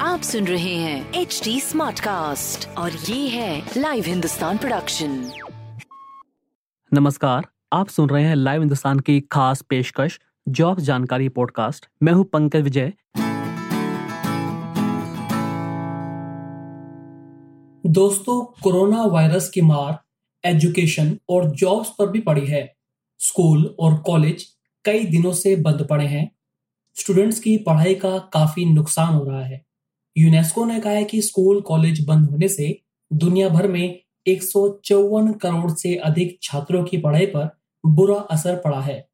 आप सुन रहे हैं एच डी स्मार्ट कास्ट और ये है लाइव हिंदुस्तान प्रोडक्शन नमस्कार आप सुन रहे हैं लाइव हिंदुस्तान की खास पेशकश जॉब जानकारी पॉडकास्ट मैं हूँ पंकज विजय। दोस्तों कोरोना वायरस की मार एजुकेशन और जॉब्स पर भी पड़ी है। स्कूल और कॉलेज कई दिनों से बंद पड़े हैं। स्टूडेंट्स की पढ़ाई का काफ़ी नुकसान हो रहा है। यूनेस्को ने कहा है कि स्कूल कॉलेज बंद होने से दुनिया भर में एक सौ चौवन करोड़ से अधिक छात्रों की पढ़ाई पर बुरा असर पड़ा है।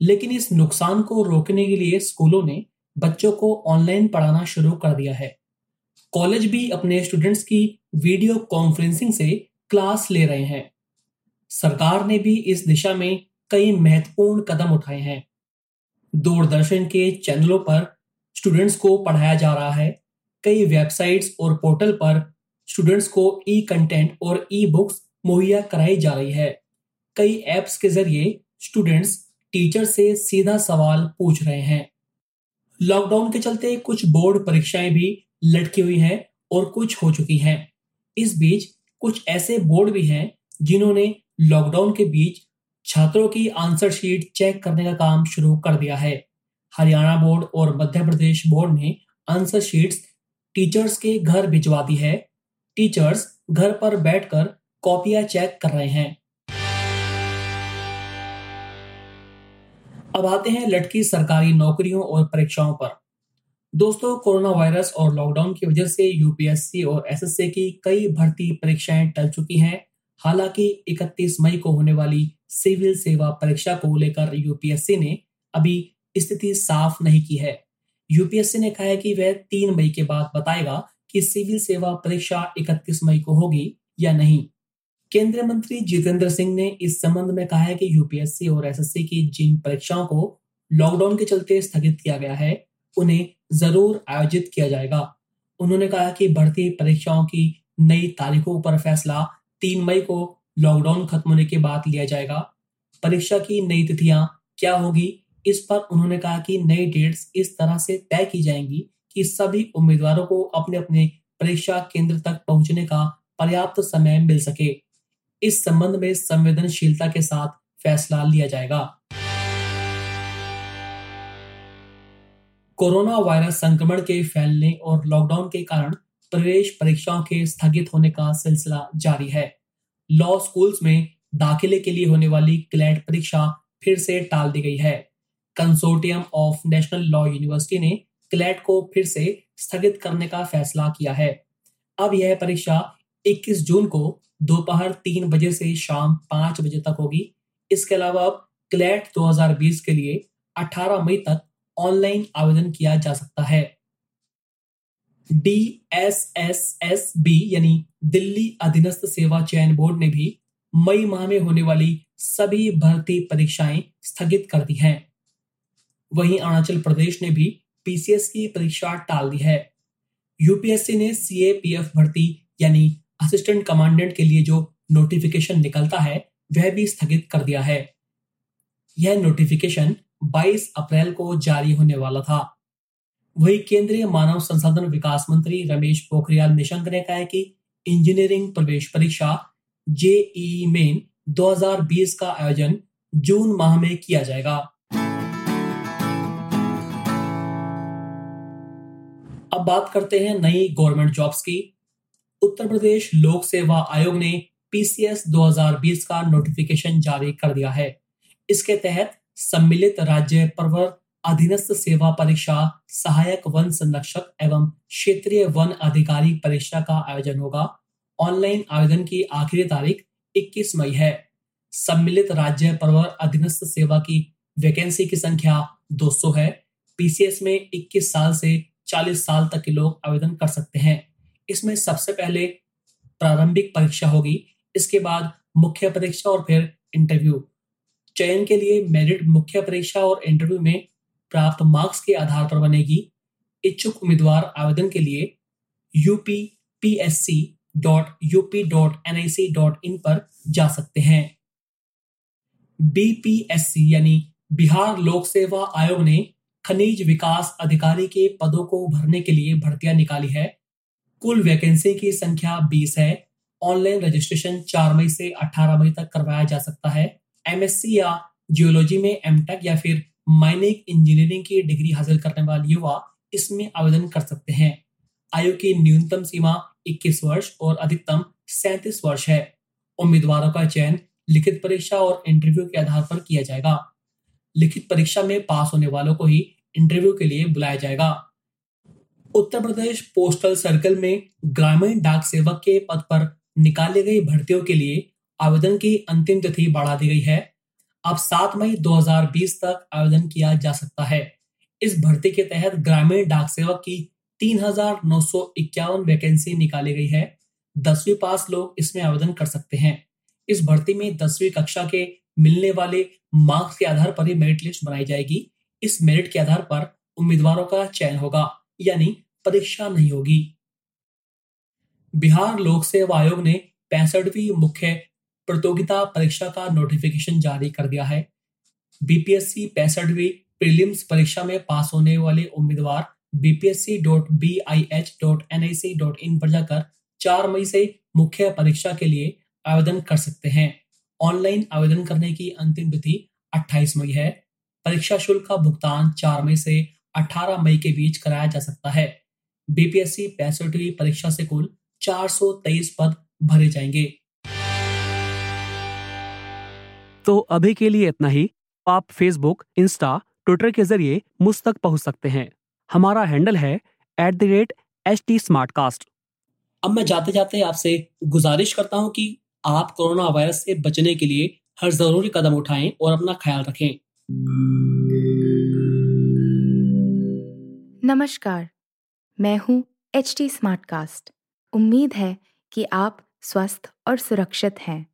लेकिन इस नुकसान को रोकने के लिए स्कूलों ने बच्चों को ऑनलाइन पढ़ाना शुरू कर दिया है। कॉलेज भी अपने स्टूडेंट्स की वीडियो कॉन्फ्रेंसिंग से क्लास ले रहे हैं। सरकार ने भी इस दिशा में कई महत्वपूर्ण कदम उठाए हैं। दूरदर्शन के चैनलों पर स्टूडेंट्स को पढ़ाया जा रहा है। कई वेबसाइट्स और पोर्टल पर स्टूडेंट्स को ई कंटेंट और ई बुक्स मुहैया कराई जा रही है। कई एप्स के ज़रिए स्टूडेंट्स टीचर से सीधा सवाल पूछ रहे हैं। लॉकडाउन के चलते कुछ बोर्ड परीक्षाएँ भी लटकी हुई हैं और कुछ हो चुकी हैं। इस बीच कुछ ऐसे बोर्ड भी हैं जिन्होंने लॉकडाउन के बीच छात्रों की आंसर शीट चेक करने का काम शुरू कर दिया है। हरियाणा बोर्ड और मध्य प्रदेश बोर्ड ने आंसर शीट्स टीचर्स के घर भिजवा दी है। टीचर्स घर पर बैठकर कॉपियाँ चेक कर रहे हैं। अब आते हैं लटकी सरकारी नौकरियों और परीक्षाओं पर। दोस्तों, कोरोना वायरस और लॉकडाउन की वजह से यूपीएससी और एसएससी की कई भर्ती परीक्षाएँ टल चुकी हैं। हालाँकि 31 मई को होने वाली सिविल सेवा परीक्षा को लेकर यूपीएससी ने अभी स्थिति साफ़ नहीं की है। यूपीएससी ने कहा है कि वह तीन मई के बाद बताएगा कि सिविल सेवा परीक्षा 31 मई को होगी या नहीं। केंद्रीय मंत्री जितेंद्र सिंह ने इस संबंध में कहा है कि यूपीएससी और एसएससी की जिन परीक्षाओं को लॉकडाउन के चलते स्थगित किया गया है, उन्हें ज़रूर आयोजित किया जाएगा। उन्होंने कहा कि भर्ती परीक्षाओं की नई तारीखों पर फैसला तीन मई को लॉकडाउन खत्म होने के बाद लिया जाएगा। परीक्षा की नई तिथियाँ क्या होगी? इस पर उन्होंने कहा कि नई डेट्स इस तरह से तय की जाएँगी कि सभी उम्मीदवारों को अपने अपने परीक्षा केंद्र तक पहुँचने का पर्याप्त समय मिल सके। इस संबंध में संवेदनशीलता के साथ फैसला लिया जाएगा। कोरोना वायरस संक्रमण के फैलने और लॉकडाउन के कारण प्रवेश परीक्षाओं के स्थगित होने का सिलसिला जारी है। लॉ स्कूल्स में दाखिले के लिए होने वाली क्लैट परीक्षा फिर से टाल दी गई है। Consortium of national law university ने क्लैट को फिर से स्थगित करने का फैसला किया है। अब यह परीक्षा 21 जून को दोपहर तीन बजे से शाम पाँच बजे तक होगी। इसके अलावा अब क्लैट 2020 के लिए 18 मई तक ऑनलाइन आवेदन किया जा सकता है। D S S S B यानी दिल्ली अधीनस्थ सेवा चयन बोर्ड ने भी मई माह में होने वाली सभी भर्ती परीक्षाएँ स्थगित कर दी हैं। वहीं अरुणाचल प्रदेश ने भी पीसीएस की परीक्षा टाल दी है। यूपीएससी ने सीएपीएफ भर्ती यानी असिस्टेंट कमांडेंट के लिए जो नोटिफिकेशन निकलता है, वह भी स्थगित कर दिया है। यह नोटिफिकेशन 22 अप्रैल को जारी होने वाला था। वही केंद्रीय मानव संसाधन विकास मंत्री रमेश पोखरियाल निशंक ने कहा है कि इंजीनियरिंग प्रवेश परीक्षा जेईई मेन 2020 का आयोजन जून माह में किया जाएगा। अब बात करते हैं नई गवर्नमेंट जॉब्स की। उत्तर प्रदेश लोक सेवा आयोग ने पीसीएस 2020 का नोटिफिकेशन जारी कर दिया है। इसके तहत सम्मिलित राज्य परवर अधीनस्थ सेवा परीक्षा सहायक वन संरक्षक एवं क्षेत्रीय वन अधिकारी परीक्षा का आयोजन होगा। ऑनलाइन आवेदन की आखिरी तारीख 21 मई है। सम्मिलित राज्य परवर अधीनस्थ सेवा की वैकेंसी की संख्या 200 है। पीसीएस में 21 साल से 40 साल तक के लोग आवेदन कर सकते हैं। इसमें सबसे पहले प्रारंभिक परीक्षा होगी, इसके बाद मुख्य परीक्षा और फिर इंटरव्यू चयन के लिए मेरिट मुख्य परीक्षा और इंटरव्यू में प्राप्त मार्क्स के आधार पर बनेगी। इच्छुक उम्मीदवार आवेदन के लिए यूपी पर जा सकते हैं। बीपीएससी यानी बिहार लोक सेवा आयोग ने खनिज विकास अधिकारी के पदों को भरने के लिए भर्तियाँ निकाली है। कुल वैकेंसी की संख्या 20 है। ऑनलाइन रजिस्ट्रेशन 4 मई से 18 मई तक करवाया जा सकता है। एमएससी या जियोलॉजी में एमटेक या फिर माइनिंग इंजीनियरिंग की डिग्री हासिल करने वाले युवा इसमें आवेदन कर सकते हैं। आयु की न्यूनतम सीमा 21 वर्ष और अधिकतम सैंतीस वर्ष है। उम्मीदवारों का चयन लिखित परीक्षा और इंटरव्यू के आधार पर किया जाएगा। लिखित परीक्षा में पास होने वालों को ही इंटरव्यू के लिए बुलाया जाएगा। उत्तर प्रदेश पोस्टल सर्कल में ग्रामीण डाक सेवक के पद पर निकाली गई भर्तियों के लिए आवेदन की अंतिम तिथि बढ़ा दी गई है। अब 7 मई 2020 तक आवेदन किया जा सकता है। इस भर्ती के तहत ग्रामीण डाक सेवक की तीन हज़ार नौ सौ इक्यावन वैकेंसी निकाली गई है। दसवीं पास लोग इसमें आवेदन कर सकते हैं। इस भर्ती में दसवीं कक्षा के मिलने वाले मार्क्स के आधार पर ही मेरिट लिस्ट बनाई जाएगी। इस मेरिट के आधार पर उम्मीदवारों का चयन होगा, यानी परीक्षा नहीं होगी। बिहार लोक सेवा आयोग ने पैंसठवीं मुख्य प्रतियोगिता परीक्षा का नोटिफिकेशन जारी कर दिया है। बीपीएससी पैंसठवीं प्रीलिम्स परीक्षा में पास होने वाले उम्मीदवार BPSC dot B I H dot N I C dot in पर जाकर चार मई से मुख्य परीक्षा के लिए आवेदन कर सकते हैं। ऑनलाइन आवेदन करने की अंतिम तिथि 28 मई है। परीक्षा शुल्क का भुगतान 4 मई से 18 मई के बीच कराया जा सकता है। बीपीएससी पैंसठवीं परीक्षा से कुल 423 पद भरे जाएँगे। तो अभी के लिए इतना ही। आप फेसबुक इंस्टा ट्विटर के ज़रिए मुझ तक पहुँच सकते हैं। हमारा हैंडल है at the rate H T अब मैं जाते जाते आपसे गुजारिश करता हूँ कि आप कोरोना वायरस से बचने के लिए हर ज़रूरी कदम उठाएँ और अपना ख्याल रखें। नमस्कार, मैं हूँ एच टी उम्मीद है कि आप स्वस्थ और सुरक्षित हैं।